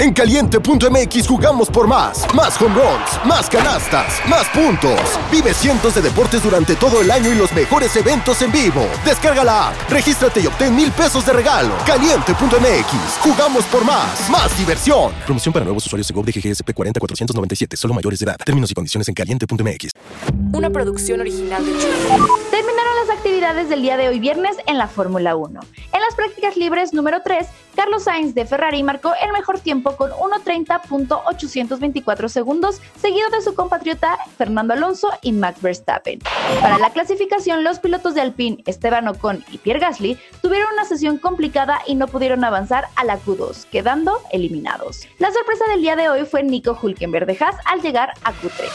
En caliente.mx jugamos por más. Más home runs, más canastas, más puntos. Vive cientos de deportes durante todo el año y los mejores eventos en vivo. Descarga la app, regístrate y obtén mil pesos de regalo. Caliente.mx, jugamos por más. Más diversión. Promoción para nuevos usuarios de GOV de GGSP 40497, solo mayores de edad. Términos y condiciones en caliente.mx. Una producción original de. Terminaron las actividades del día de hoy viernes en la Fórmula 1. Prácticas libres número 3, Carlos Sainz de Ferrari marcó el mejor tiempo con 1.30.824 segundos, seguido de su compatriota Fernando Alonso y Max Verstappen. Para la clasificación, los pilotos de Alpine, Esteban Ocon y Pierre Gasly, tuvieron una sesión complicada y no pudieron avanzar a la Q2, quedando eliminados. La sorpresa del día de hoy fue Nico Hulkenberg de Haas al llegar a Q3.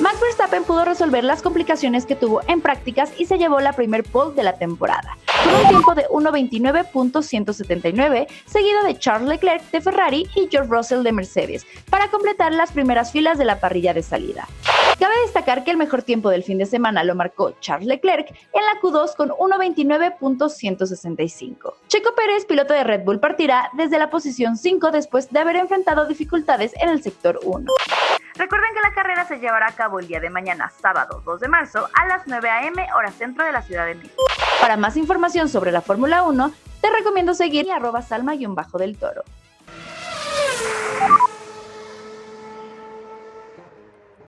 Max Verstappen pudo resolver las complicaciones que tuvo en prácticas y se llevó la primer pole de la temporada, un tiempo de 1.29.179, seguido de Charles Leclerc de Ferrari y George Russell de Mercedes, para completar las primeras filas de la parrilla de salida. Cabe destacar que el mejor tiempo del fin de semana lo marcó Charles Leclerc en la Q2 con 1.29.165. Checo Pérez, piloto de Red Bull, partirá desde la posición 5 después de haber enfrentado dificultades en el sector 1. Recuerden que la carrera se llevará a cabo el día de mañana, sábado 2 de marzo, a las 9 a.m. hora centro de la Ciudad de México. Para más información sobre la Fórmula 1, te recomiendo seguir arroba salma-del toro.